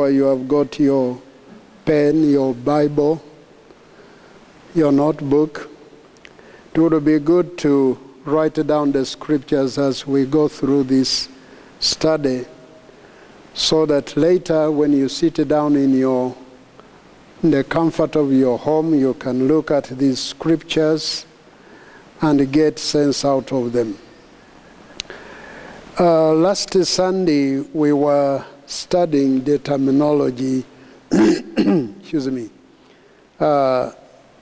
You have got your pen, your Bible, your notebook, it would be good to write down the scriptures as we go through this study so that later when you sit down in your in the comfort of your home you can look at these scriptures and get sense out of them. Uh, last sunday we were studying the terminology excuse me uh,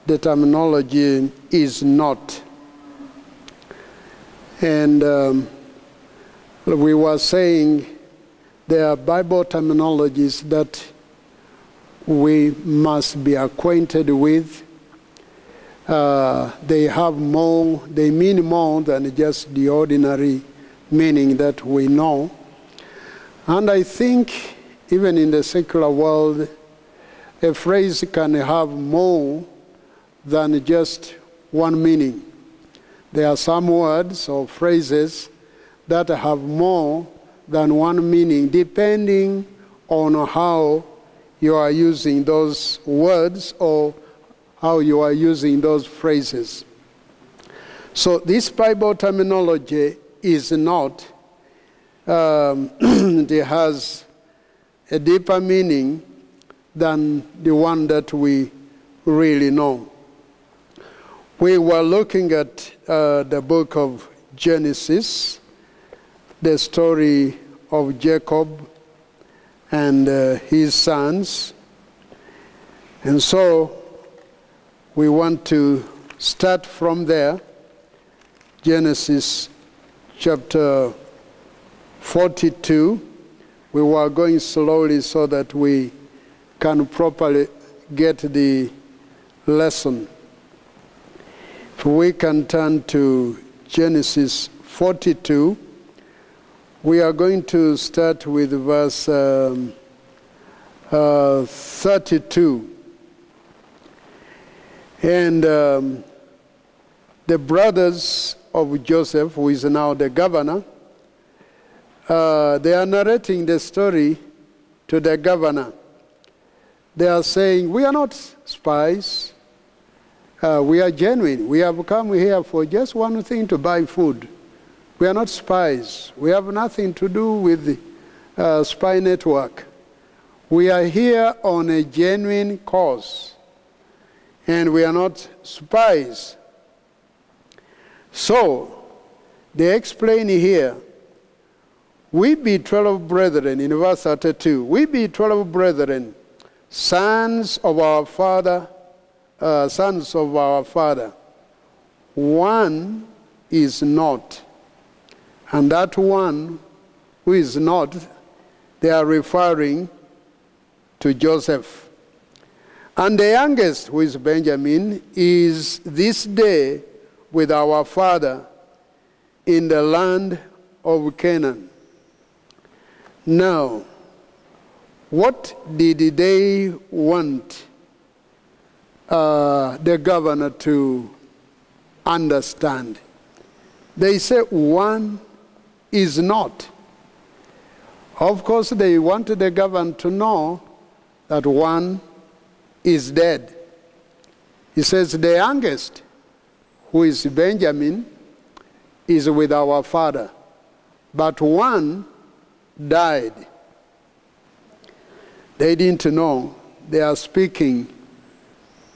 the terminology is not and um, we were saying there are Bible terminologies that we must be acquainted with. Uh, they have more, they mean more than just the ordinary meaning that we know. And I think even in the secular world, a phrase can have more than just one meaning. There are some words or phrases that have more than one meaning, depending on how you are using those words or how you are using those phrases. So, this Bible terminology is not, um, it has a deeper meaning than the one that we really know. We were looking at uh, the book of Genesis, the story of Jacob and uh, his sons. And so we want to start from there. Genesis chapter 42. We were going slowly so that we can properly get the lesson. If we can turn to Genesis 42, we are going to start with verse um, uh, 32. And um, the brothers of Joseph, who is now the governor, uh, they are narrating the story to the governor. They are saying, We are not spies. Uh, we are genuine. We have come here for just one thing to buy food. We are not spies. We have nothing to do with the uh, spy network. We are here on a genuine cause. And we are not spies. So, they explain here we be 12 brethren in verse 32. We be 12 brethren, sons of our father, uh, sons of our father. One is not. And that one who is not, they are referring to Joseph. And the youngest, who is Benjamin, is this day with our father in the land of Canaan. Now, what did they want uh, the governor to understand? They say one is not. Of course, they wanted the governor to know that one is dead. He says, The youngest, who is Benjamin, is with our father, but one died. They didn't know they are speaking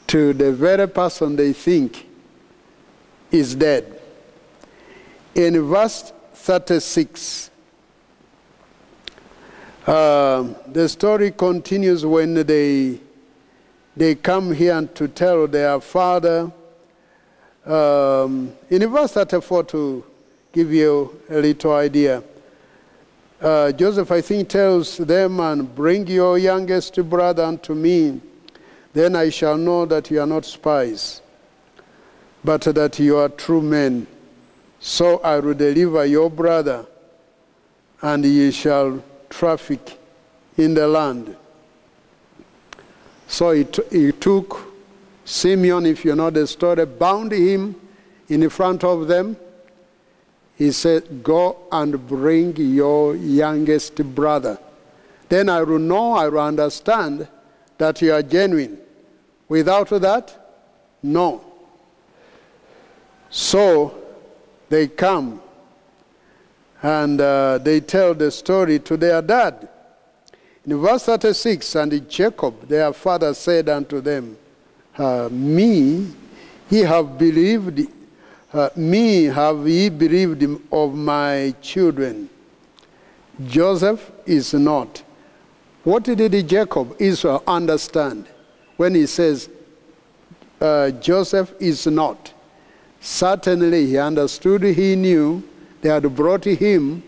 to the very person they think is dead. In verse 36, uh, the story continues when they, they come here to tell their father. Um, in verse 34, to give you a little idea, uh, Joseph, I think, tells them, and bring your youngest brother unto me. Then I shall know that you are not spies, but that you are true men. So I will deliver your brother, and ye shall traffic in the land. So he, he took Simeon, if you know the story, bound him in front of them he said, Go and bring your youngest brother. Then I will know, I will understand that you are genuine. Without that, no. So they come and uh, they tell the story to their dad. In verse 36, and Jacob, their father, said unto them, uh, Me ye have believed, uh, me have ye believed of my children. Joseph is not. What did Jacob Israel understand when he says uh, Joseph is not? Certainly he understood, he knew they had brought him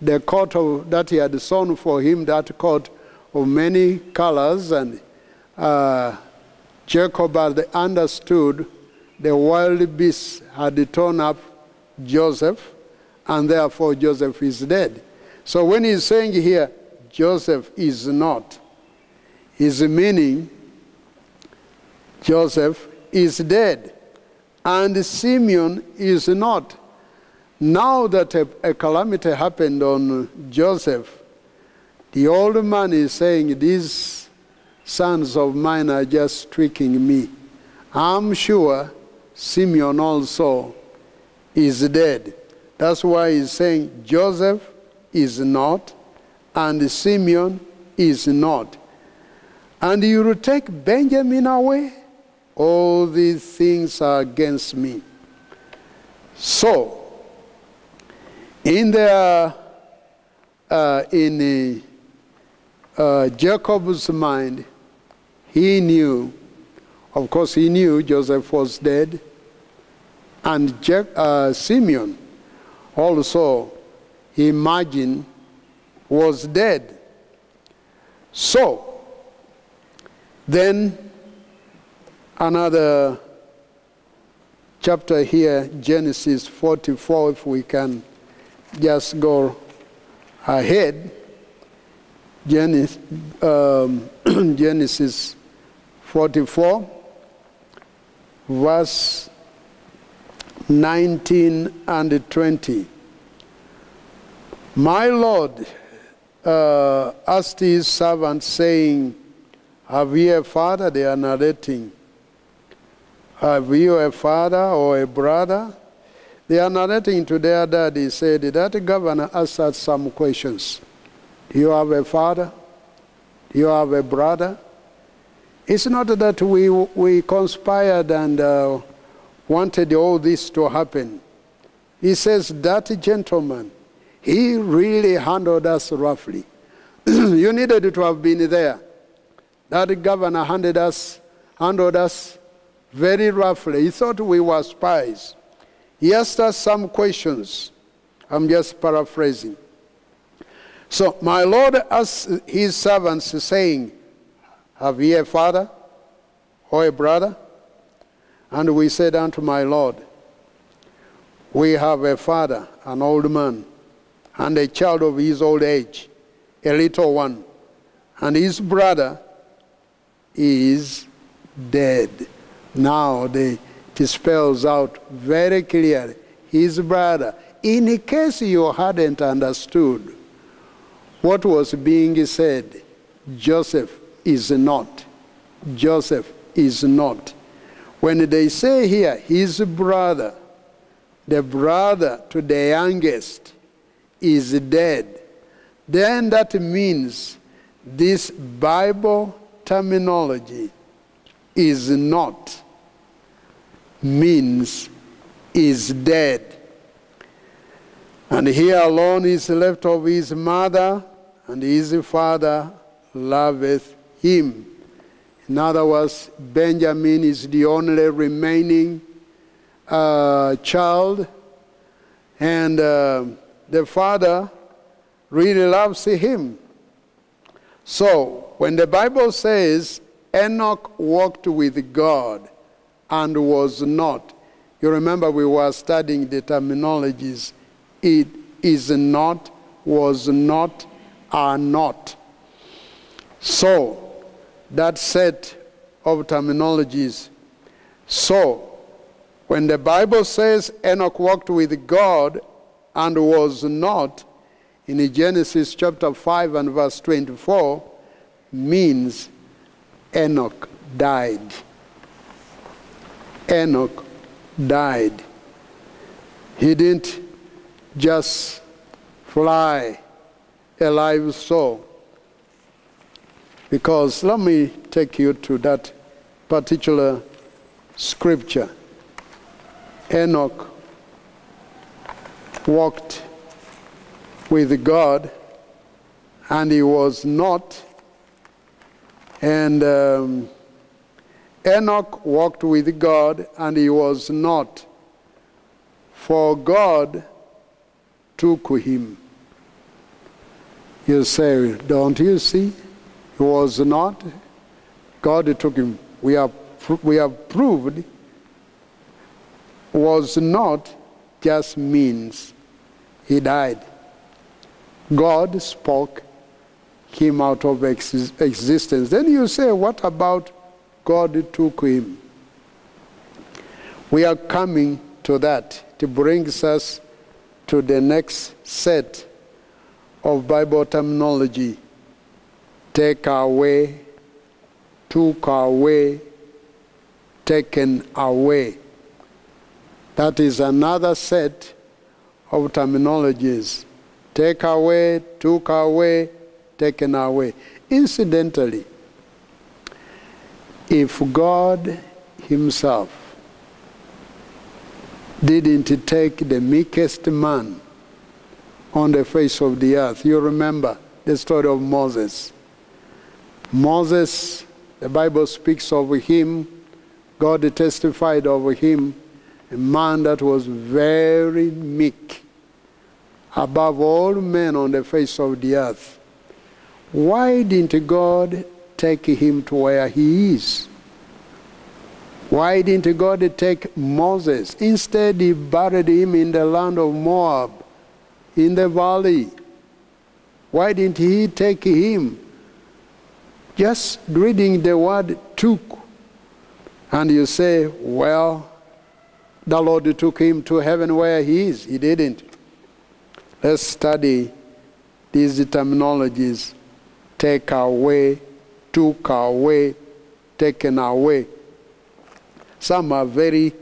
the coat of, that he had sewn for him, that coat of many colors, and uh, Jacob had understood the wild beasts had torn up Joseph, and therefore Joseph is dead. So when he's saying here, Joseph is not, his meaning, Joseph is dead, and Simeon is not. Now that a, a calamity happened on Joseph, the old man is saying, These sons of mine are just tricking me. I'm sure Simeon also is dead. That's why he's saying Joseph is not, and Simeon is not. And you will take Benjamin away? All these things are against me. So, in the uh, in uh, Jacob's mind, he knew, of course, he knew Joseph was dead, and Je- uh, Simeon also, he imagined, was dead. So, then another chapter here, Genesis 44, if we can just go ahead. Genesis, um, Genesis 44, verse 19 and 20. My Lord uh, asked his servant, saying, Have you a father? They are narrating. Have you a father or a brother? They are narrating to their daddy, said that governor asked us some questions. Do you have a father? Do you have a brother? It's not that we, we conspired and uh, wanted all this to happen. He says, that gentleman, he really handled us roughly. you needed to have been there. That governor handed us, handled us very roughly. He thought we were spies. He asked us some questions. I'm just paraphrasing. So my Lord asked his servants, saying, Have ye a father or a brother? And we said unto my Lord, We have a father, an old man, and a child of his old age, a little one, and his brother is dead. Now the it spells out very clearly his brother. In case you hadn't understood what was being said, Joseph is not. Joseph is not. When they say here, his brother, the brother to the youngest is dead, then that means this Bible terminology is not means is dead. And he alone is left of his mother, and his father loveth him. In other words, Benjamin is the only remaining uh, child, and uh, the father really loves him. So, when the Bible says Enoch walked with God, and was not. You remember we were studying the terminologies. It is not, was not, are not. So, that set of terminologies. So, when the Bible says Enoch walked with God and was not, in Genesis chapter 5 and verse 24 means Enoch died. Enoch died. He didn't just fly a live soul. Because let me take you to that particular scripture. Enoch walked with God and he was not. And um, Enoch walked with God and he was not. For God took him. You say, don't you see? He was not. God took him. We have, we have proved was not just means he died. God spoke him out of ex- existence. Then you say, what about God took him? We are coming to that. It brings us to the next set of Bible terminology. Take away, took away, taken away. That is another set of terminologies. Take away, took away, taken away. Incidentally, if God Himself didn't take the meekest man on the face of the earth, you remember the story of Moses. Moses, the Bible speaks of him, God testified of him, a man that was very meek, above all men on the face of the earth. Why didn't God take him to where he is? Why didn't God take Moses? Instead, he buried him in the land of Moab, in the valley. Why didn't he take him? Just reading the word took, and you say, well, the Lord took him to heaven where he is. He didn't. Let's study these terminologies take away, took away, taken away. Some are very,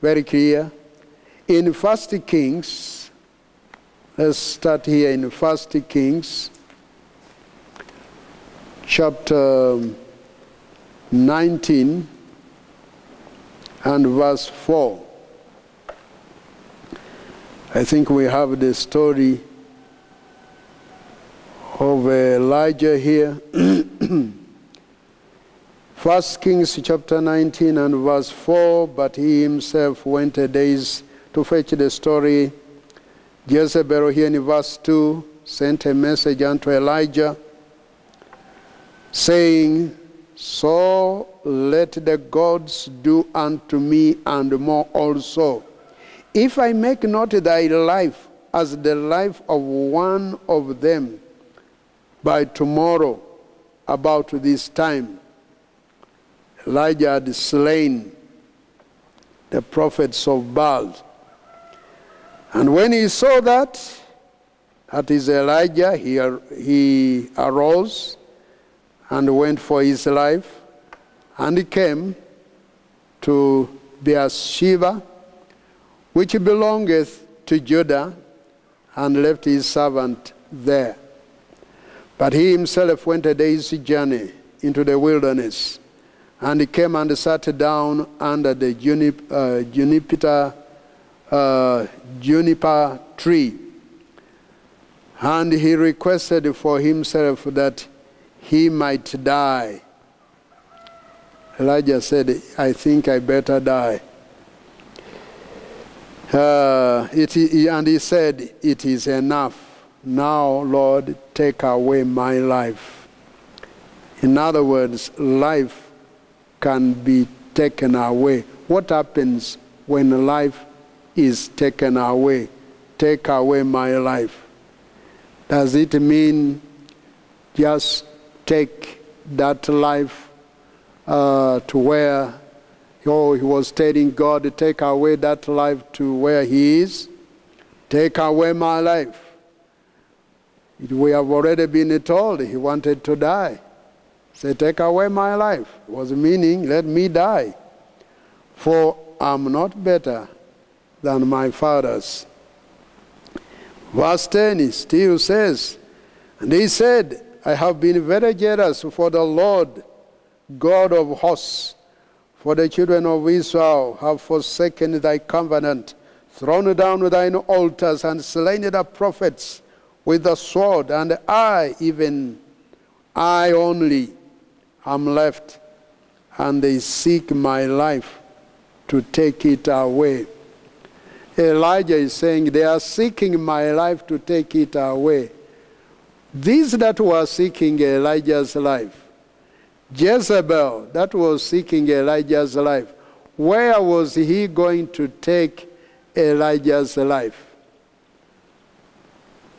very clear. In First Kings, let's start here in First Kings, chapter 19 and verse 4. I think we have the story of Elijah here. First Kings chapter 19 and verse 4, but he himself went a days to fetch the story. Jezebel here in verse 2 sent a message unto Elijah saying, So let the gods do unto me and more also if I make not thy life as the life of one of them by tomorrow about this time, Elijah had slain the prophets of Baal. And when he saw that, that is Elijah, he, he arose and went for his life, and he came to Beersheba which belongeth to Judah, and left his servant there. But he himself went a day's journey into the wilderness, and he came and sat down under the junip, uh, uh, juniper tree. And he requested for himself that he might die. Elijah said, I think I better die. Uh, it, and he said, It is enough. Now, Lord, take away my life. In other words, life can be taken away. What happens when life is taken away? Take away my life. Does it mean just take that life uh, to where Oh, he was telling God take away that life to where he is. Take away my life. We have already been told he wanted to die. Say, take away my life. It Was meaning, let me die. For I'm not better than my fathers. Verse 10 he still says, And he said, I have been very jealous for the Lord God of hosts, for the children of Israel have forsaken thy covenant, thrown down thine altars, and slain the prophets with the sword, and I, even I only, am left, and they seek my life to take it away. Elijah is saying, They are seeking my life to take it away. These that were seeking Elijah's life, Jezebel, that was seeking Elijah's life, where was he going to take Elijah's life?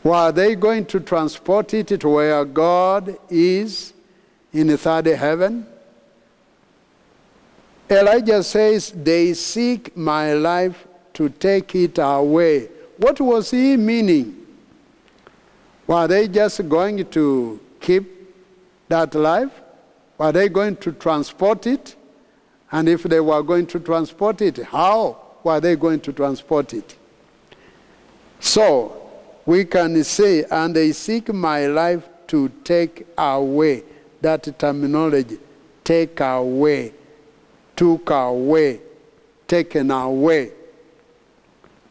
Were they going to transport it to where God is in the third heaven? Elijah says, They seek my life to take it away. What was he meaning? Were they just going to keep that life? Were they going to transport it? And if they were going to transport it, how were they going to transport it? So, we can say, and they seek my life to take away. That terminology, take away, took away, taken away.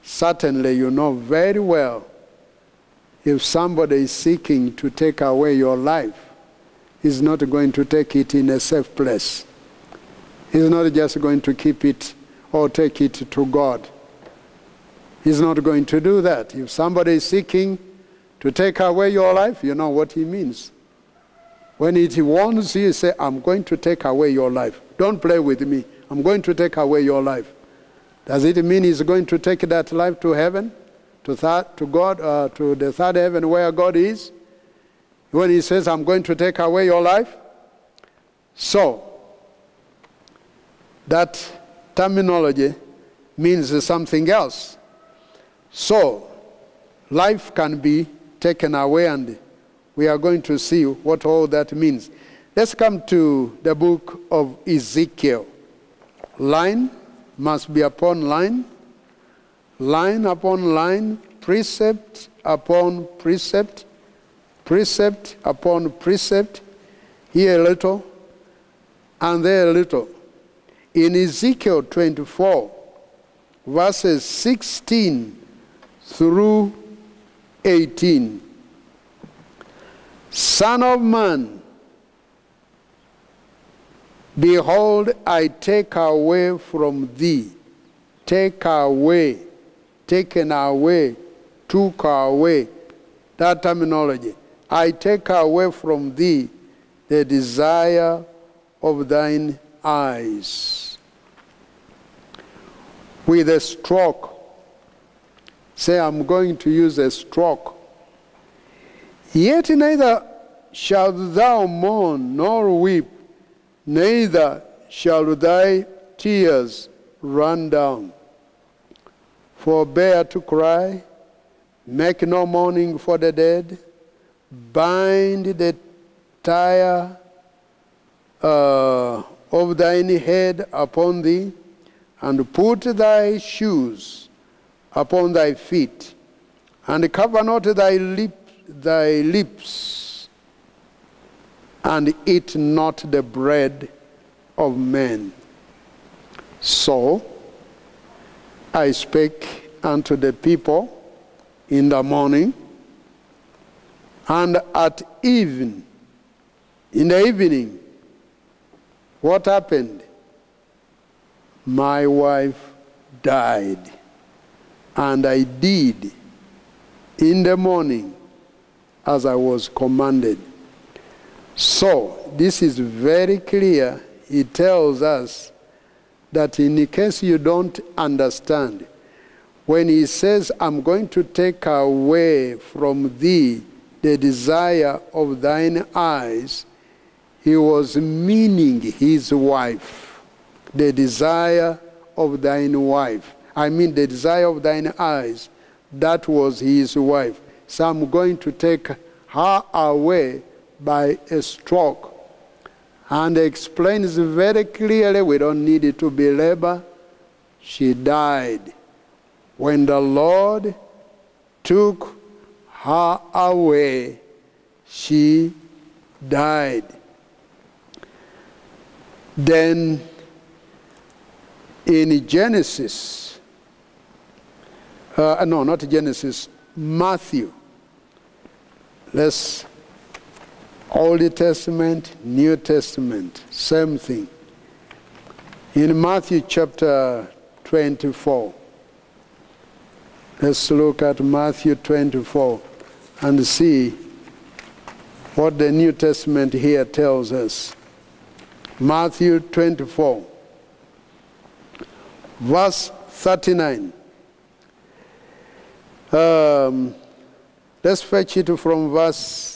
Certainly, you know very well if somebody is seeking to take away your life, he's not going to take it in a safe place. He's not just going to keep it or take it to God. He's not going to do that. If somebody is seeking to take away your life, you know what he means. When he warns you, say, I'm going to take away your life. Don't play with me. I'm going to take away your life. Does it mean he's going to take that life to heaven? To, that, to God, uh, to the third heaven where God is? When he says, I'm going to take away your life? So, that terminology means something else. So, life can be taken away, and we are going to see what all that means. Let's come to the book of Ezekiel. Line must be upon line, line upon line, precept upon precept, precept upon precept, here a little, and there a little. In Ezekiel 24, verses 16 through 18. Son of man, behold, I take away from thee, take away, taken away, took away, that terminology. I take away from thee the desire of thine eyes. With a stroke, say, I'm going to use a stroke. Yet neither shalt thou mourn nor weep, neither shall thy tears run down. Forbear to cry, make no mourning for the dead, bind the tire uh, of thine head upon thee, and put thy shoes upon thy feet, and cover not thy, lip, thy lips, and eat not the bread of men. So I spake unto the people in the morning, and at even, in the evening, what happened? My wife died. And I did in the morning as I was commanded. So, this is very clear. It tells us that in case you don't understand, when he says, I'm going to take away from thee the desire of thine eyes, he was meaning his wife, the desire of thine wife. I mean, the desire of thine eyes. That was his wife. So I'm going to take her away by a stroke and explains very clearly, we don't need it to belabor, she died. When the Lord took her away, she died. Then in Genesis, uh, no, not Genesis, Matthew. Let's, Old Testament, New Testament, same thing. In Matthew chapter 24, let's look at Matthew 24 and see what the New Testament here tells us. Matthew 24, verse 39. Um, let's fetch it from verse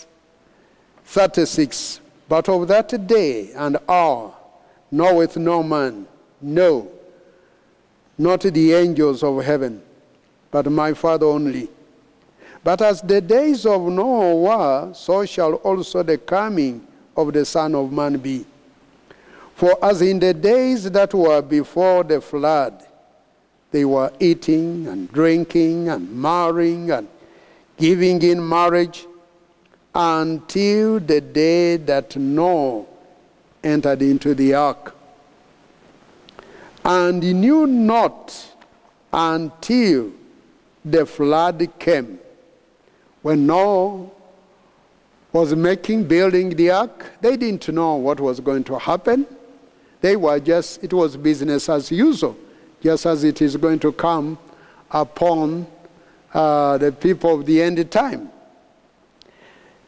36. But of that day and hour knoweth no man, no, not the angels of heaven, but my Father only. But as the days of Noah were, so shall also the coming of the Son of Man be. For as in the days that were before the flood, they were eating and drinking and marrying and giving in marriage until the day that Noah entered into the ark. And he knew not until the flood came. When Noah was making, building the ark, they didn't know what was going to happen. They were just, it was business as usual just as it is going to come upon uh, the people of the end time.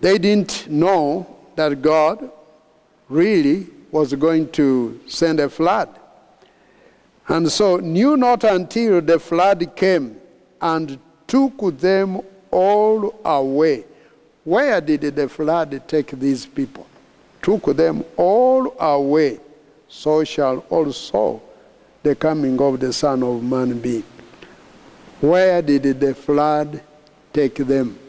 They didn't know that God really was going to send a flood. And so knew not until the flood came and took them all away. Where did the flood take these people? Took them all away. So shall also the coming of the Son of Man be? Where did the flood take them?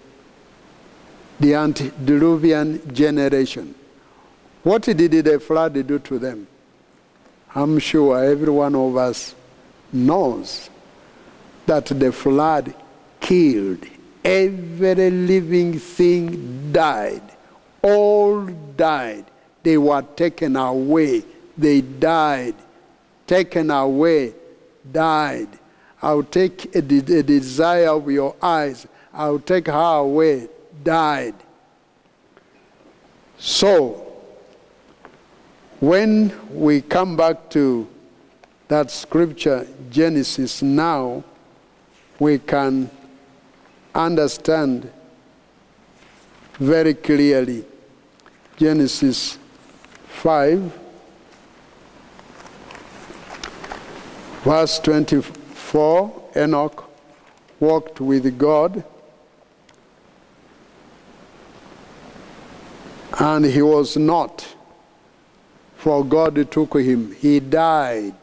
The antediluvian generation. What did the flood do to them? I'm sure every one of us knows that the flood killed every living thing died all died they were taken away they died taken away, died. I'll take a, a desire of your eyes. I'll take her away, died. So, when we come back to that scripture, Genesis, now we can understand very clearly. Genesis 5 Verse 24 Enoch walked with God, and he was not, for God took him. He died.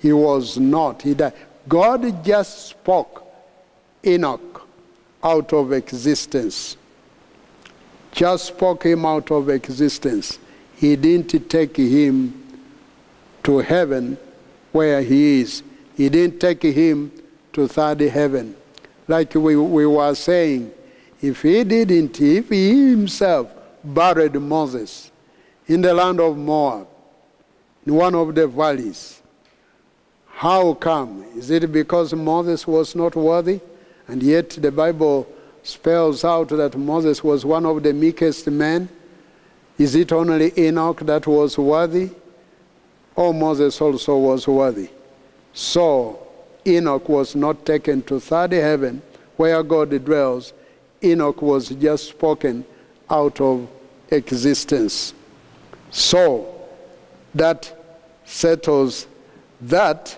He was not. He died. God just spoke Enoch out of existence. Just spoke him out of existence. He didn't take him to heaven where he is. He didn't take him to third heaven. Like we, we were saying, if he didn't, if he himself buried Moses in the land of Moab, in one of the valleys, how come? Is it because Moses was not worthy? And yet the Bible spells out that Moses was one of the meekest men. Is it only Enoch that was worthy? Oh, Moses also was worthy. So Enoch was not taken to third heaven where God dwells. Enoch was just spoken out of existence. So that settles that.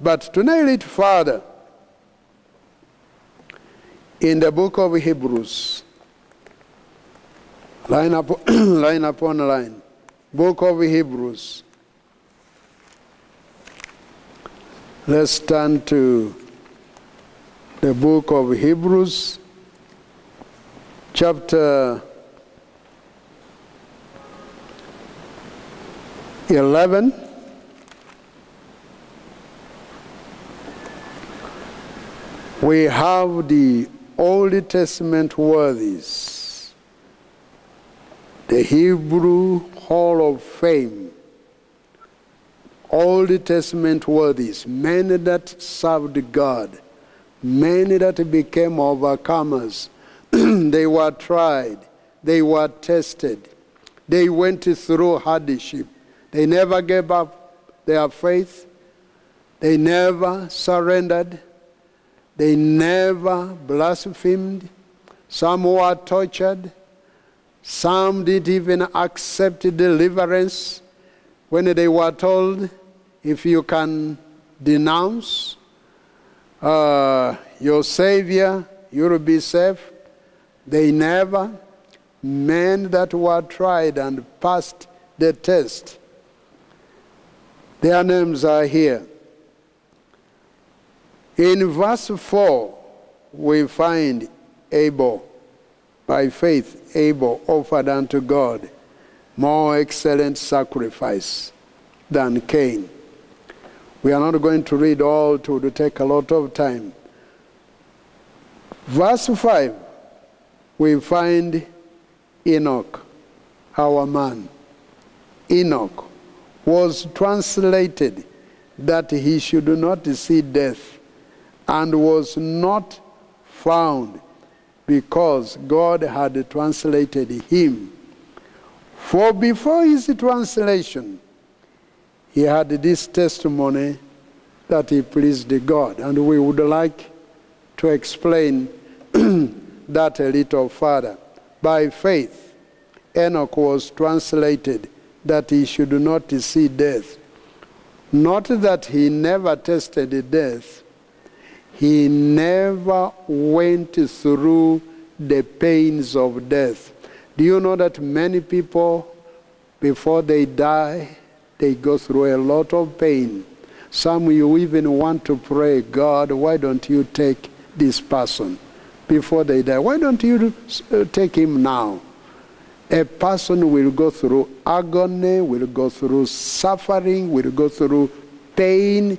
But to nail it further, in the book of Hebrews, line, up, line upon line, book of Hebrews, Let's turn to the book of Hebrews, chapter 11. We have the Old Testament worthies, the Hebrew Hall of Fame, Old Testament worthies, men that served God, men that became overcomers. they were tried, they were tested, they went through hardship. They never gave up their faith, they never surrendered, they never blasphemed. Some were tortured. Some didn't even accept deliverance when they were told, if you can denounce uh, your Savior, you'll be safe. They never. Men that were tried and passed the test. Their names are here. In verse 4, we find Abel. By faith, Abel offered unto God more excellent sacrifice than Cain. We are not going to read all to, to take a lot of time. Verse 5, we find Enoch, our man. Enoch was translated that he should not see death and was not found because God had translated him. For before his translation, he had this testimony that he pleased God. And we would like to explain that a little further. By faith, Enoch was translated that he should not see death. Not that he never tested death, he never went through the pains of death. Do you know that many people, before they die, they go through a lot of pain? Some you even want to pray, God, why don't you take this person before they die? Why don't you uh, take him now? A person will go through agony, will go through suffering, will go through pain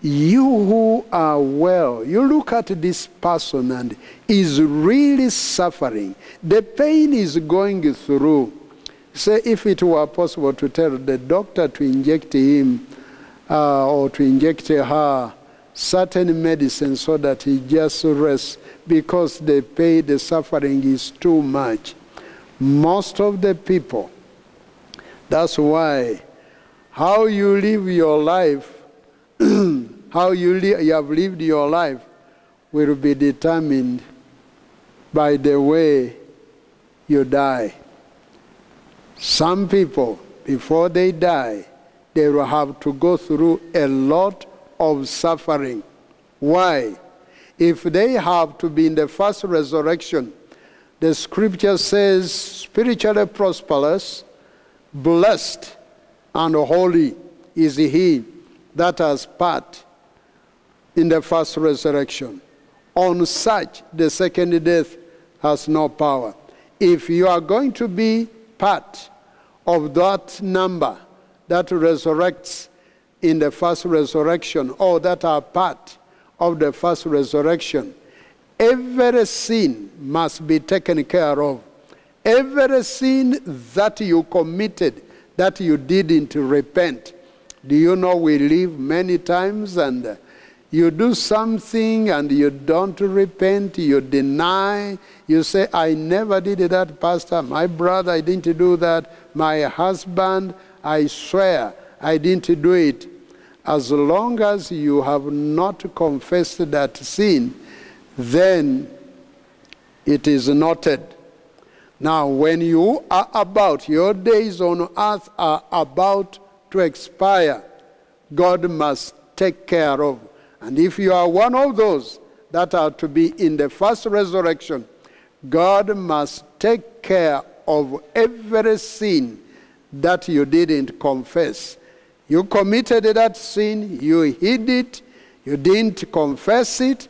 you who are well, you look at this person and is really suffering. The pain is going through. Say, if it were possible to tell the doctor to inject him uh, or to inject her certain medicine so that he just rests because the pain, the suffering is too much. Most of the people, that's why how you live your life how you, li- you have lived your life will be determined by the way you die. Some people, before they die, they will have to go through a lot of suffering. Why? If they have to be in the first resurrection, the scripture says, spiritually prosperous, blessed, and holy is he that has part in the first resurrection. On such, the second death has no power. If you are going to be part of that number that resurrects in the first resurrection, or that are part of the first resurrection, every sin must be taken care of. Every sin that you committed, that you didn't repent. Do you know we live many times and you do something and you don't repent, you deny, you say, I never did that, Pastor. My brother, I didn't do that. My husband, I swear, I didn't do it. As long as you have not confessed that sin, then it is noted. Now, when you are about, your days on earth are about to expire, God must take care of and if you are one of those that are to be in the first resurrection, God must take care of every sin that you didn't confess. You committed that sin, you hid it, you didn't confess it.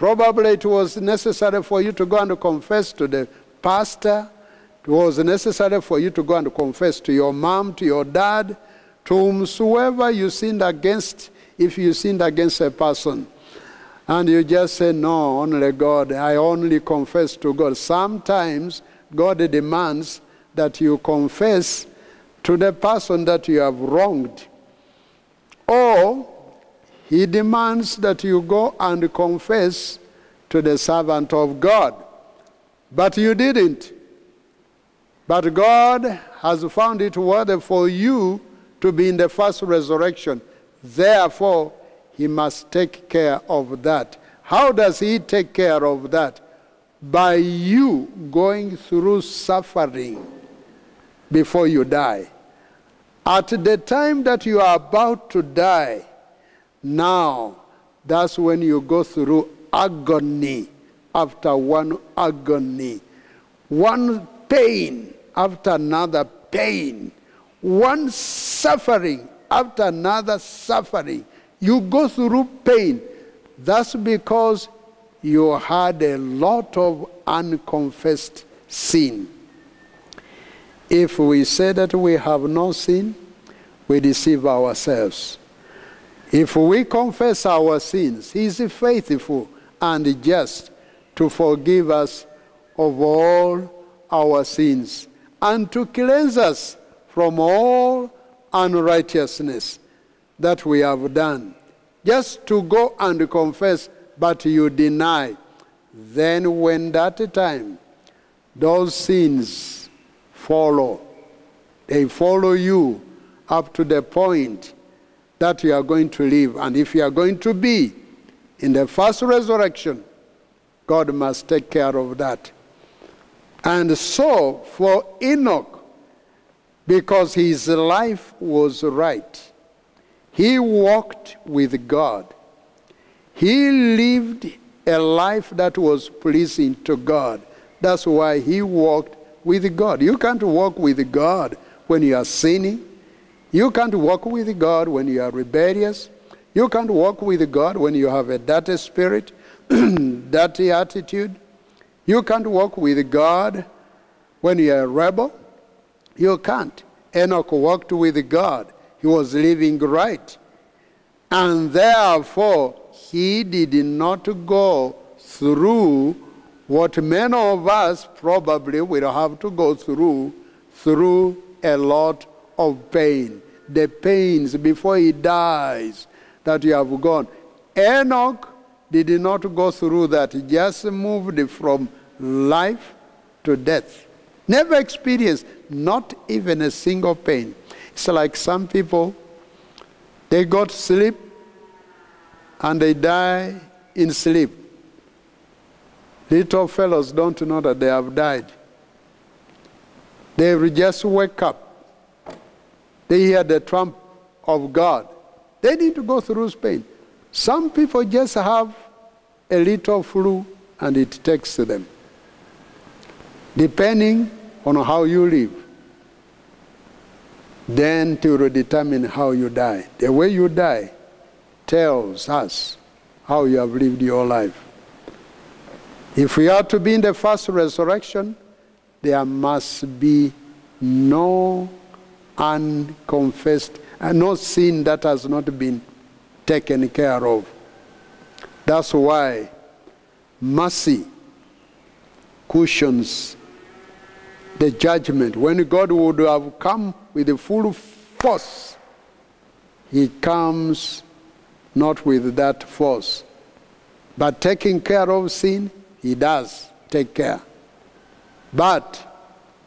Probably it was necessary for you to go and confess to the pastor. It was necessary for you to go and confess to your mom, to your dad, to whomsoever you sinned against, if you sinned against a person. And you just say, No, only God. I only confess to God. Sometimes God demands that you confess to the person that you have wronged. Or he demands that you go and confess to the servant of God. But you didn't. But God has found it worthy for you to be in the first resurrection. Therefore, he must take care of that. How does he take care of that? By you going through suffering before you die. At the time that you are about to die, now, that's when you go through agony after one agony, one pain after another pain, one suffering after another suffering. You go through pain. That's because you had a lot of unconfessed sin. If we say that we have no sin, we deceive ourselves. If we confess our sins, He is faithful and just to forgive us of all our sins and to cleanse us from all unrighteousness that we have done. Just to go and confess, but you deny. Then, when that time, those sins follow, they follow you up to the point that you are going to live. And if you are going to be in the first resurrection, God must take care of that. And so, for Enoch, because his life was right, he walked with God. He lived a life that was pleasing to God. That's why he walked with God. You can't walk with God when you are sinning. You can't walk with God when you are rebellious. You can't walk with God when you have a dirty spirit, dirty attitude. You can't walk with God when you are a rebel. You can't. Enoch walked with God. He was living right. And therefore, he did not go through what many of us probably will have to go through, through a lot of pain. The pains before he dies that you have gone. Enoch did not go through that. He just moved from life to death. Never experienced, not even a single pain. It's like some people, they got sleep and they die in sleep. Little fellows don't know that they have died. They just wake up. They hear the trump of God. They need to go through pain. Some people just have a little flu and it takes them. Depending on how you live, then to determine how you die. The way you die tells us how you have lived your life. If we are to be in the first resurrection, there must be no unconfessed and no sin that has not been taken care of. That's why mercy cushions the judgment. When God would have come with the full force, He comes not with that force. But taking care of sin, He does take care. But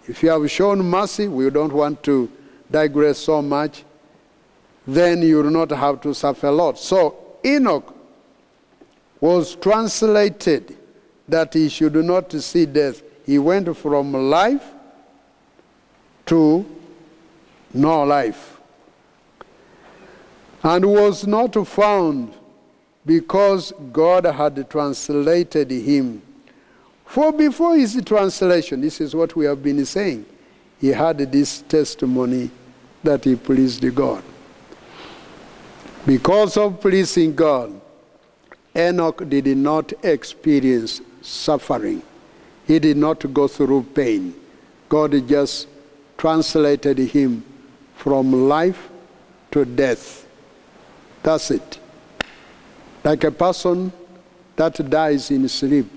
if you have shown mercy, we don't want to digress so much then you will not have to suffer a lot. So Enoch was translated that he should not see death. He went from life to no life. And was not found because God had translated him. For before his translation, this is what we have been saying, he had this testimony that he pleased God. Because of pleasing God, Enoch did not experience suffering. He did not go through pain. God just translated him from life to death. That's it. Like a person that dies in sleep,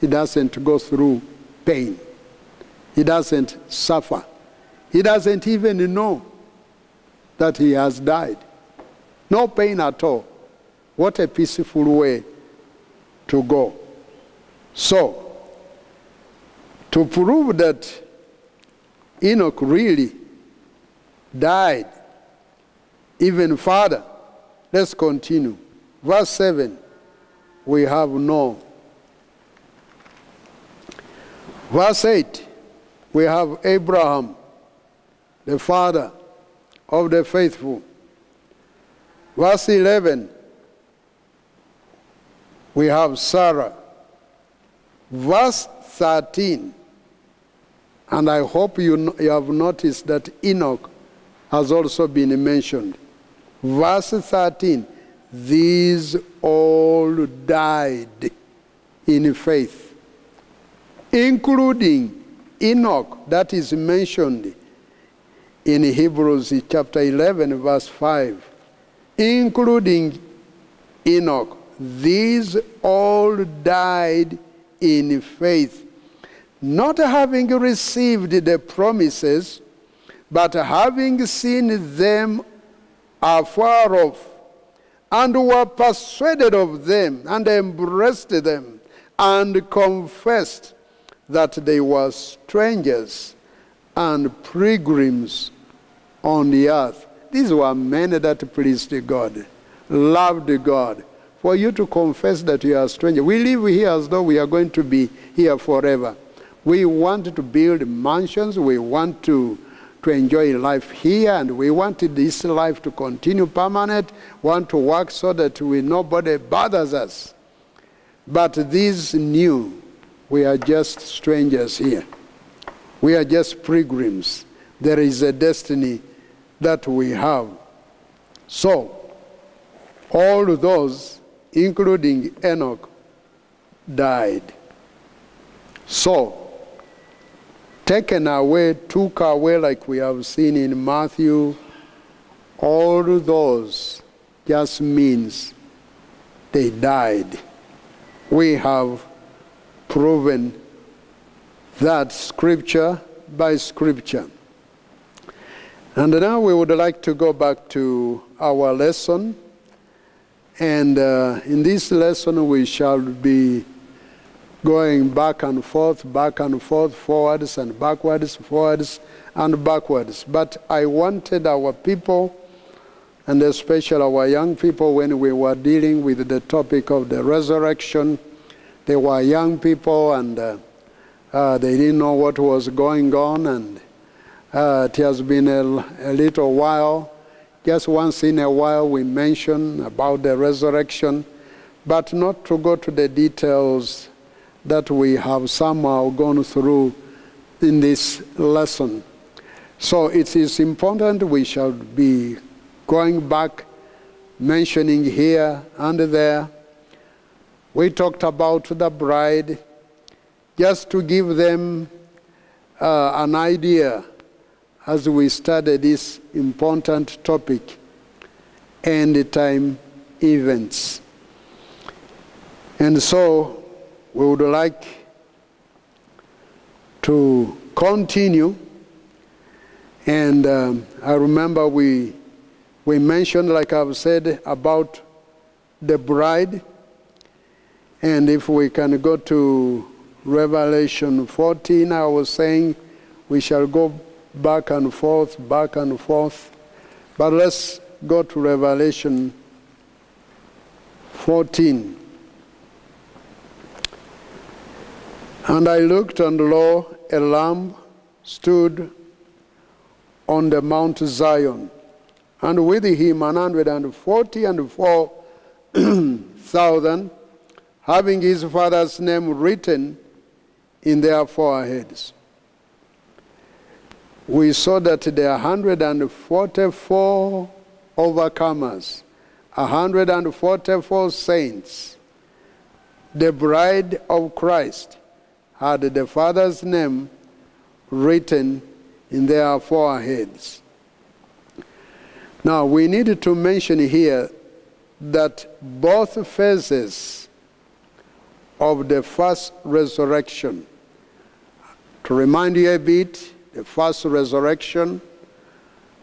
he doesn't go through pain. He doesn't suffer. He doesn't even know that he has died. No pain at all. What a peaceful way to go. So, to prove that Enoch really died even further, let's continue. Verse 7, we have Noah. Verse 8, we have Abraham, the father of the faithful. Verse 11, we have Sarah. Verse 13, and I hope you, you have noticed that Enoch has also been mentioned. Verse 13, these all died in faith, including Enoch, that is mentioned in Hebrews chapter 11, verse 5, including Enoch. These all died in faith, not having received the promises, but having seen them afar off, and were persuaded of them, and embraced them, and confessed that they were strangers and pilgrims on the earth. These were men that pleased God, loved God. For you to confess that you are a stranger. We live here as though we are going to be here forever. We want to build mansions. We want to, to enjoy life here, and we want this life to continue permanent. Want to work so that we nobody bothers us. But these knew, we are just strangers here. We are just pilgrims. There is a destiny that we have. So, all those, including Enoch, died. So, taken away, took away, like we have seen in Matthew, all those just means they died. We have proven that scripture by scripture. And now we would like to go back to our lesson. And uh, in this lesson, we shall be going back and forth, back and forth, forwards and backwards, forwards and backwards. But I wanted our people, and especially our young people, when we were dealing with the topic of the resurrection, they were young people and uh, uh, they didn't know what was going on, and uh, it has been a, a, little while. Just once in a while, we mention about the resurrection, but not to go to the details that we have somehow gone through in this lesson. So it is important we shall be going back, mentioning here and there. We talked about the bride just to give them uh, an idea as we study this important topic end time events. And so we would like to continue. And um, I remember we, we mentioned, like I've said, about the bride. And if we can go to Revelation 14, I was saying we shall go back and forth, back and forth. But let's go to Revelation 14. And I looked, and lo, a lamb stood on the Mount Zion, and with him an hundred and forty and four thousand, having his father's name written in their foreheads. We saw that there are 144 overcomers, 144 saints, the bride of Christ, had the Father's name written in their foreheads. Now, we need to mention here that both phases of the first resurrection, to remind you a bit, the first resurrection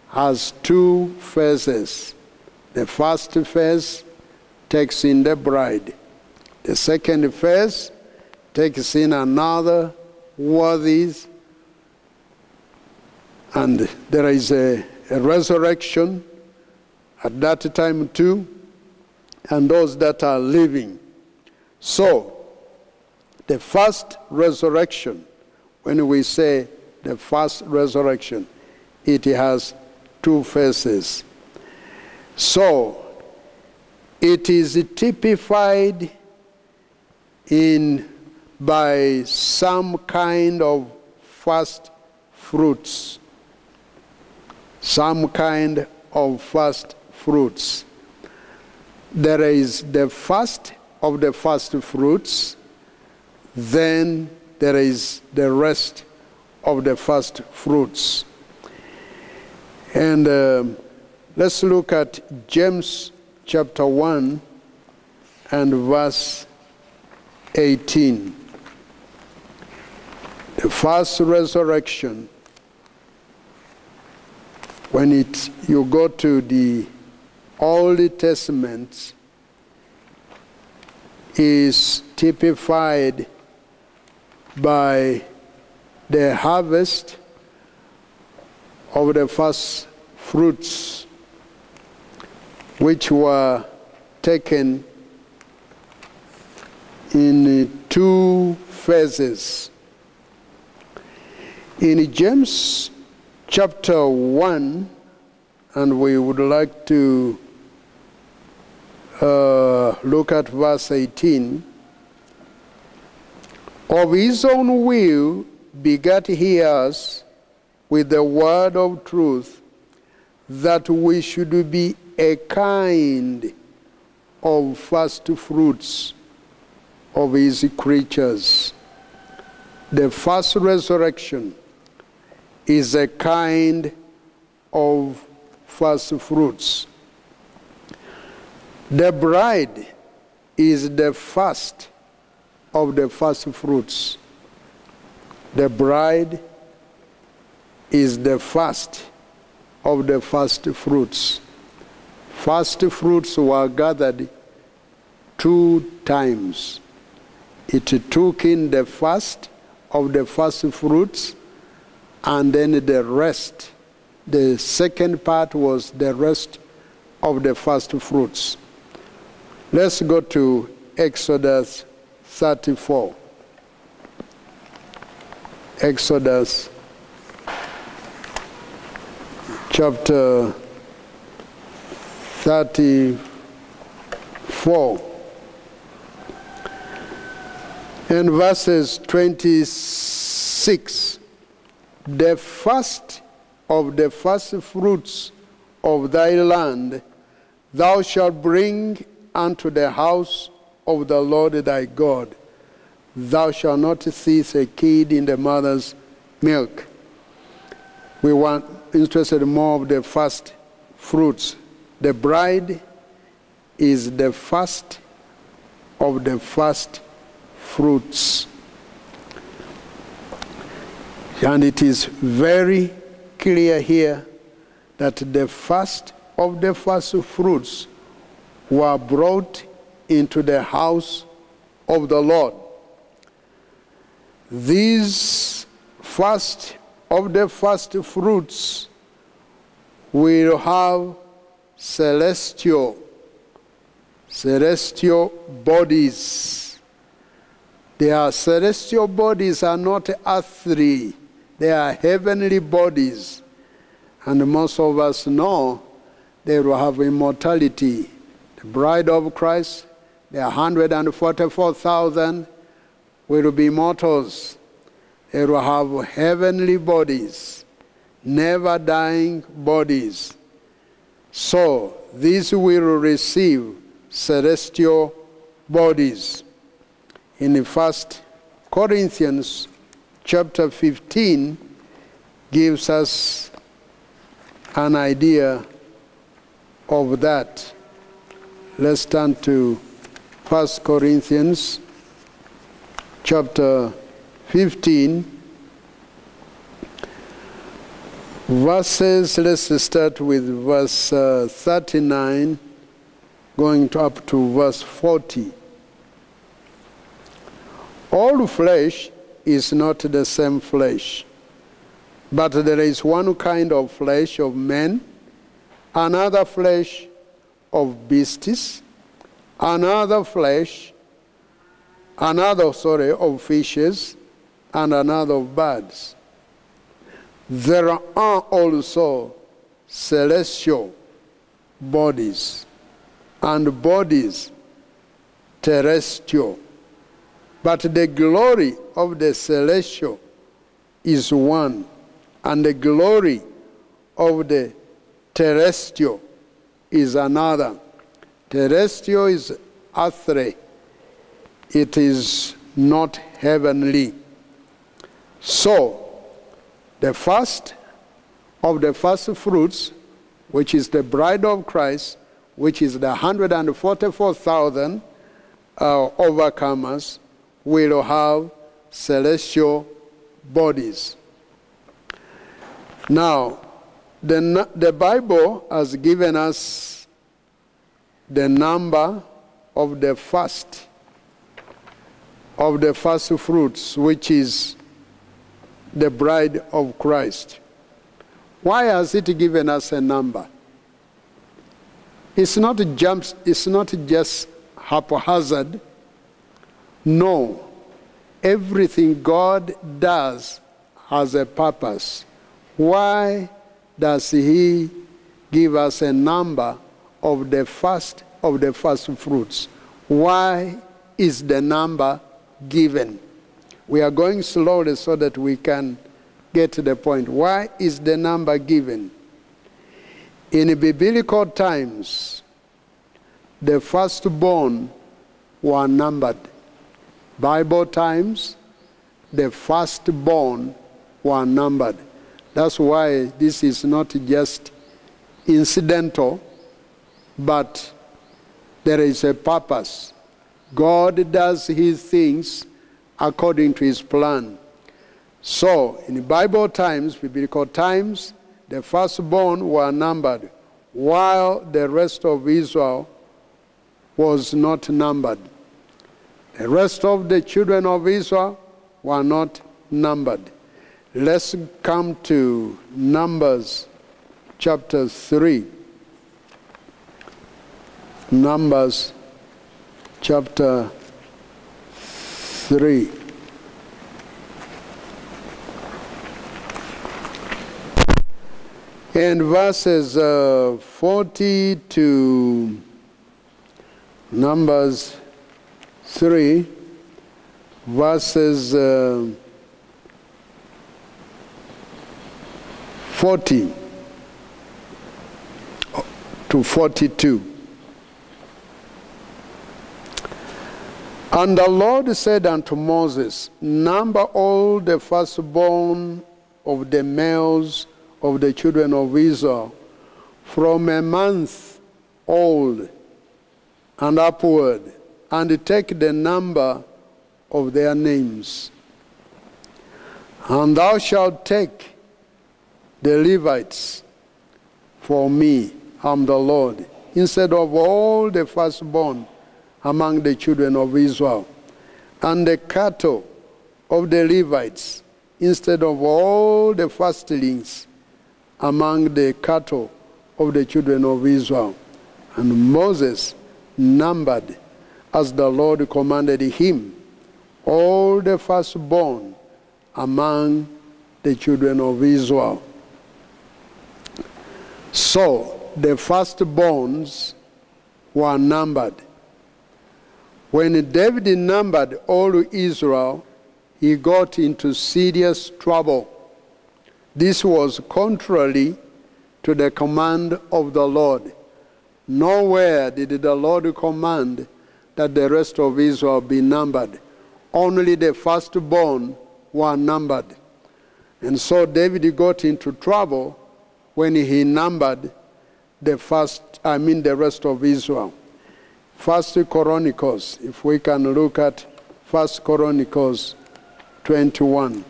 has two phases. The first phase takes in the bride. The second phase takes in another worthies, and there is a, a resurrection at that time too, and those that are living. So, the first resurrection, when we say the first resurrection, it has two phases. So, it is typified in by some kind of first fruits. Some kind of first fruits. There is the first of the first fruits, then there is the rest of the first fruits. And uh, let's look at James chapter 1 and verse 18. The first resurrection, when it, you go to the Old Testament, is typified by the harvest of the first fruits which were taken in two phases. In James chapter 1, and we would like to uh, look at verse 18. Of his own will begat he us with the word of truth, that we should be a kind of first fruits of his creatures. The first resurrection is a kind of first fruits. The bride is the first of the first fruits. The bride is the first of the first fruits. First fruits were gathered two times. It took in the first of the first fruits, and then the rest. The second part was the rest of the first fruits. Let's go to Exodus 34. Exodus chapter 34 and verses 26 the first of the first fruits of thy land thou shalt bring unto the house of the Lord thy God thou shalt not cease a kid in the mother's milk we want interested more of the first fruits the bride is the first of the first fruits. And it is very clear here that the first of the first fruits were brought into the house of the Lord. These first of the first fruits will have celestial celestial bodies. Their celestial bodies are not earthly. They are heavenly bodies. And most of us know they will have immortality. The bride of christ the 144000 will be mortals they will have heavenly bodies never dying bodies. So these will receive celestial bodies. In the first Corinthians chapter 15 gives us an idea of that. Let's turn to 1 Corinthians chapter 15 verses let's start with verse uh, 39 going to up to verse 40 all flesh is not the same flesh but there is one kind of flesh of men another flesh of beasts another flesh another sorry of fishes and another of birds there are also celestial bodies and bodies terrestrial. But the glory of the celestial is one, and the glory of the terrestrial is another. Terrestrial is earthly, it is not heavenly. So, the first of the first fruits, which is the bride of Christ, which is the 144,000 uh, overcomers, will have celestial bodies. Now, the, the Bible has given us the number of the first of the first fruits, which is the bride of Christ. Why has it given us a number? It's not, jumps, it's not just haphazard. No. Everything God does has a purpose. Why does He give us a number of the first of the first fruits? Why is the number given? We are going slowly so that we can get to the point. Why is the number given? In biblical times, the firstborn were numbered. Bible times, the firstborn were numbered. That's why this is not just incidental, but there is a purpose. God does his things according to his plan. So, in Bible times, biblical times, the firstborn were numbered, while the rest of Israel was not numbered. The rest of the children of Israel were not numbered. Let's come to Numbers chapter 3. Numbers chapter 3. And verses uh, 40 to Numbers 3, verses uh, 40 to 42. And the Lord said unto Moses, Number all the firstborn of the males of the children of Israel from a month old and upward, and take the number of their names. And thou shalt take the Levites for me, I'm the Lord, instead of all the firstborn among the children of Israel, and the cattle of the Levites instead of all the firstlings among the cattle of the children of Israel. And Moses numbered, as the Lord commanded him, all the firstborn among the children of Israel. So the firstborns were numbered when David numbered all Israel, he got into serious trouble. This was contrary to the command of the Lord. Nowhere did the Lord command that the rest of Israel be numbered. only the firstborn were numbered. And so David got into trouble when he numbered the first, I mean the rest of Israel. First Chronicles, if we can look at First Chronicles 21.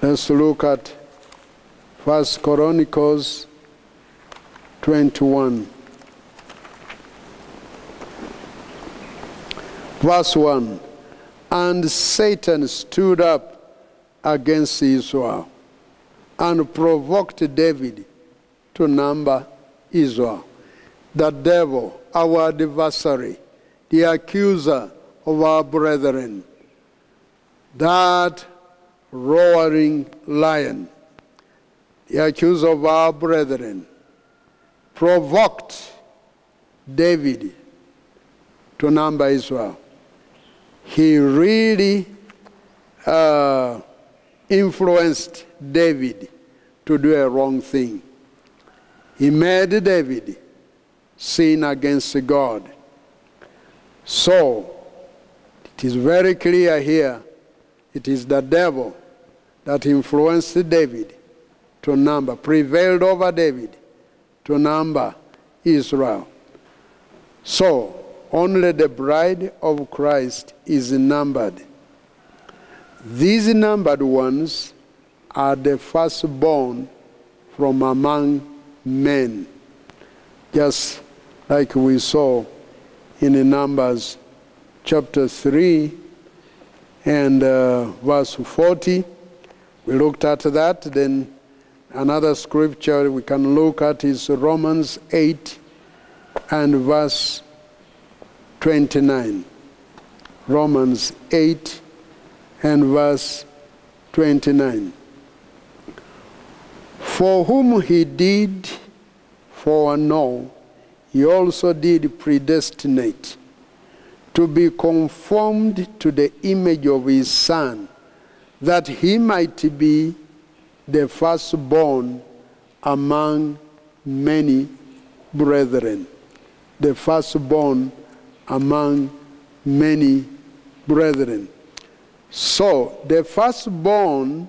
Let's look at First Chronicles 21. Verse 1 And Satan stood up against Israel and provoked David to number Israel. The devil, our adversary, the accuser of our brethren, that roaring lion, the accuser of our brethren, provoked David to number Israel. He really uh, influenced David to do a wrong thing. He made David sin against God. So, it is very clear here it is the devil that influenced David to number, prevailed over David to number Israel. So, only the bride of Christ is numbered. These numbered ones are the firstborn from among men, just like we saw in the Numbers chapter 3 and uh, verse 40. We looked at that. Then another scripture we can look at is Romans 8 and verse 29. Romans 8 and verse 29. For whom he did foreknow, he also did predestinate to be conformed to the image of his Son, that he might be the firstborn among many brethren. The firstborn among many brethren. So, the firstborn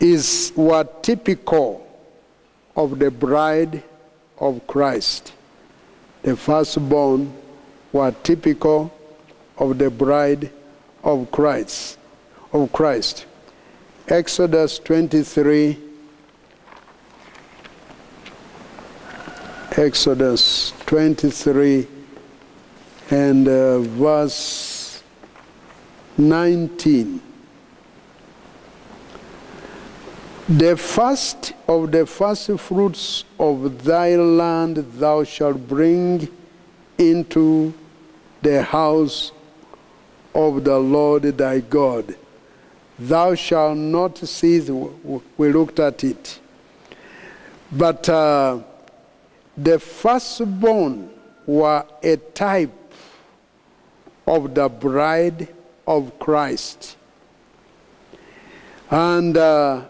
is what typical of the bride of Christ. The firstborn were typical of the bride of Christ. Of Christ. Exodus 23 Exodus 23 and uh, verse 19. The first of the first fruits of thy land thou shalt bring into the house of the Lord thy God. Thou shalt not cease, we looked at it. But uh, the firstborn were a type of the bride of Christ. And uh,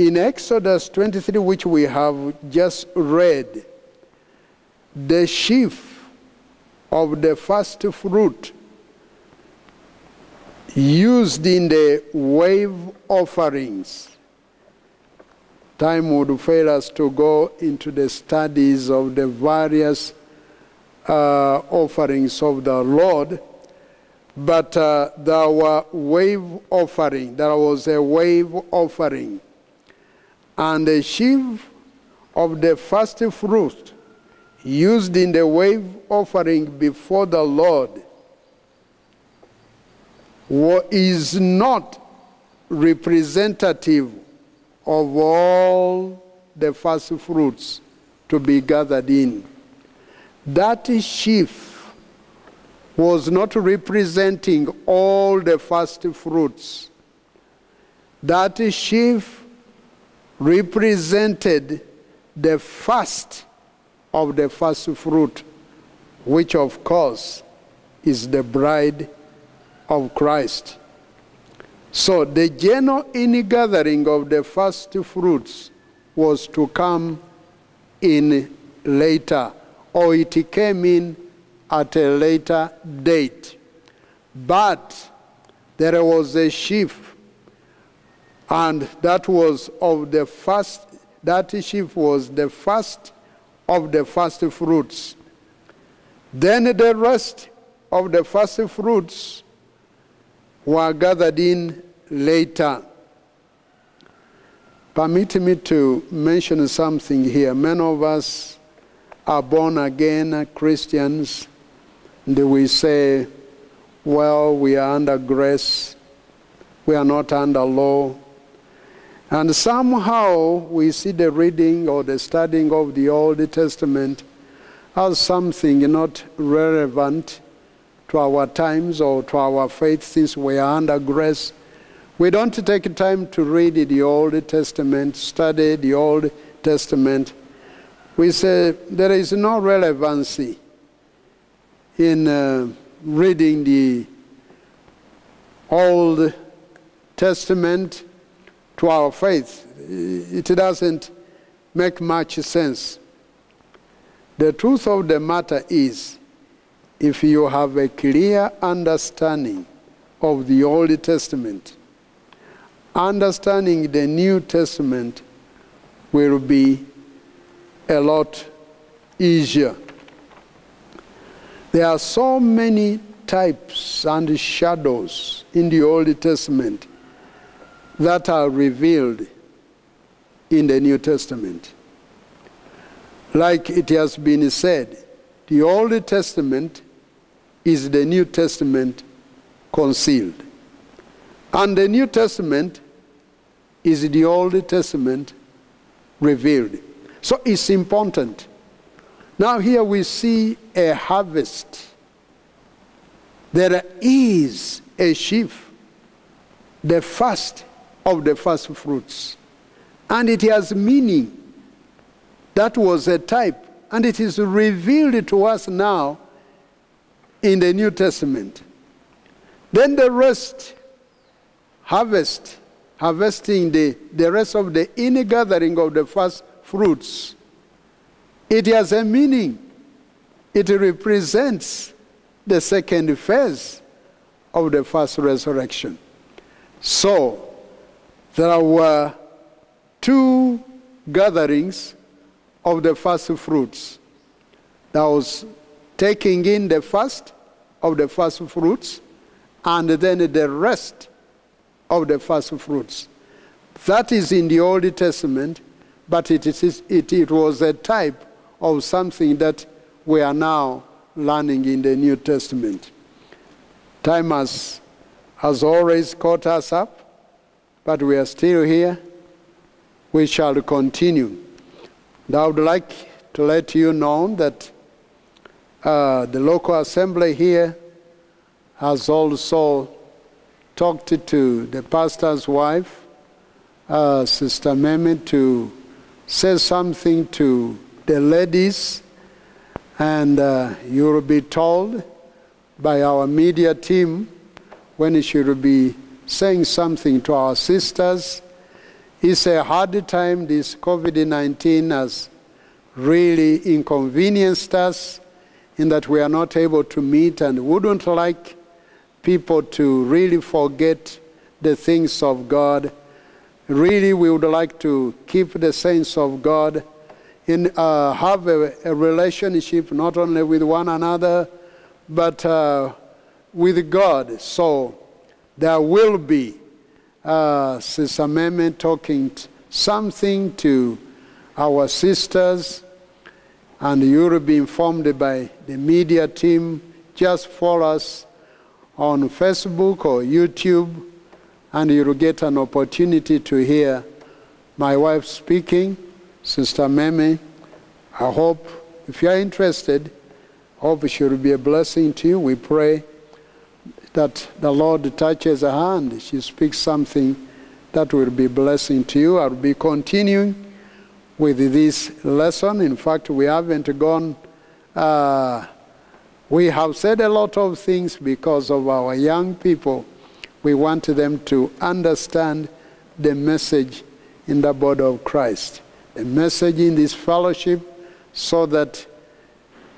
in Exodus 23, which we have just read, the sheaf of the first fruit used in the wave offerings. Time would fail us to go into the studies of the various uh, offerings of the Lord, but uh, there were wave offering. There was a wave offering, and the sheaf of the first fruit used in the wave offering before the Lord is not representative of all the first fruits to be gathered in. That sheaf was not representing all the first fruits. That sheaf represented the first of the first fruit, which of course is the bride of Christ. So the general gathering of the first fruits was to come in later, or it came in at a later date. But there was a sheaf, and that was of the first, that sheaf was the first of the first fruits. Then the rest of the first fruits were gathered in later. Permit me to mention something here. Many of us are born again Christians, and we say, well, we are under grace, we are not under law. And somehow we see the reading or the studying of the Old Testament as something not relevant to our times or to our faith since we are under grace. We don't take time to read the Old Testament, study the Old Testament. We say there is no relevancy in uh, reading the Old Testament to our faith. It doesn't make much sense. The truth of the matter is, if you have a clear understanding of the Old Testament, understanding the New Testament will be a lot easier. There are so many types and shadows in the Old Testament that are revealed in the New Testament. Like it has been said, the Old Testament is the New Testament concealed. And the New Testament is the Old Testament revealed. So it's important. Now, here we see a harvest. There is a sheaf, the first of the first fruits. And it has meaning. That was a type. And it is revealed to us now in the New Testament. Then the rest, harvest, harvesting the, the rest of the inner gathering of the first fruits. It has a meaning. It represents the second phase of the first resurrection. So, there were uh, two gatherings of the first fruits. That was taking in the first of the first fruits and then the rest of the first fruits. That is in the Old Testament, but it, is, it, it was a type of something that we are now learning in the New Testament. Time has, has always caught us up, but we are still here. We shall continue. And I would like to let you know that uh, the local assembly here has also talked to the pastor's wife, uh, Sister Meme, to say something to the ladies, and uh, you will be told by our media team when she will be saying something to our sisters. It's a hard time, this COVID 19 has really inconvenienced us in that we are not able to meet and wouldn't like people to really forget the things of God. Really, we would like to keep the saints of God in uh, have a, a, relationship not only with one another, but uh, with God. So there will be uh, Sister Meme talking something to our sisters, and you will be informed by the media team. Just follow us on Facebook or YouTube, and you'll get an opportunity to hear my wife speaking Sister Meme. I hope if you are interested, hope she will be a blessing to you. We pray that the Lord touches her hand. She speaks something that will be blessing to you. I'll be continuing with this lesson. In fact, we haven't gone, uh, we have said a lot of things because of our young people. We want them to understand the message in the body of Christ the message in this fellowship so that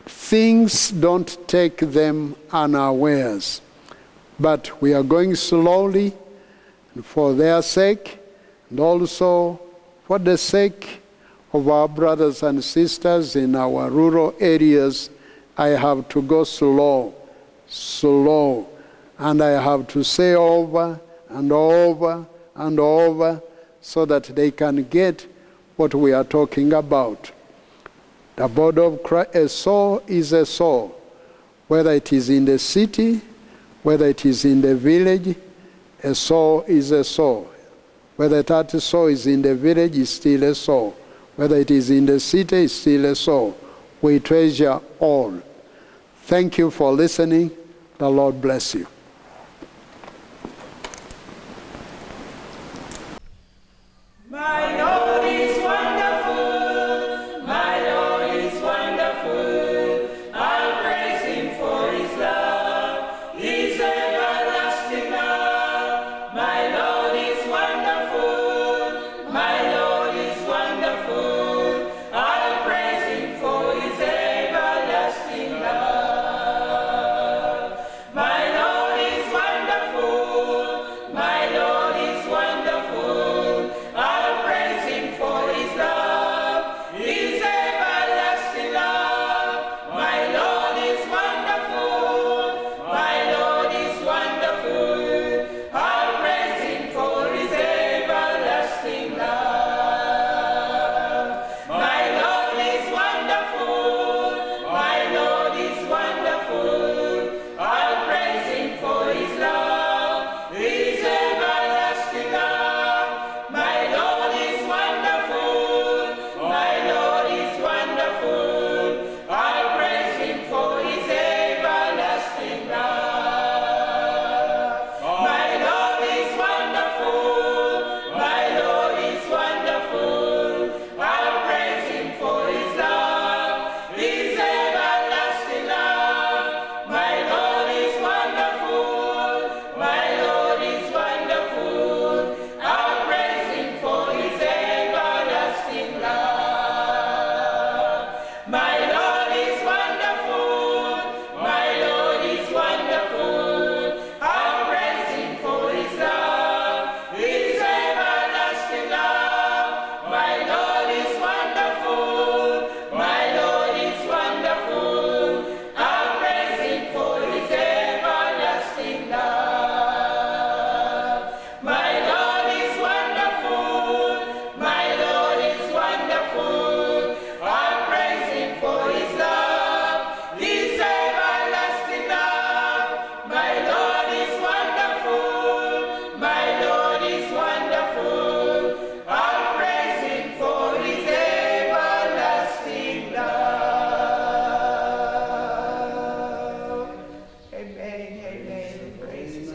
things don't take them unawares. But we are going slowly for their sake and also for the sake of our brothers and sisters in our rural areas. I have to go slow, slow, and I have to say over and over and over so that they can get what we are talking about. The body of Christ, a soul is a soul, whether it is in the city, whether it is in the village, a soul is a soul. Whether that soul is in the village, is still a soul. Whether it is in the city, is still a soul. We treasure all. Thank you for listening. The Lord bless you. My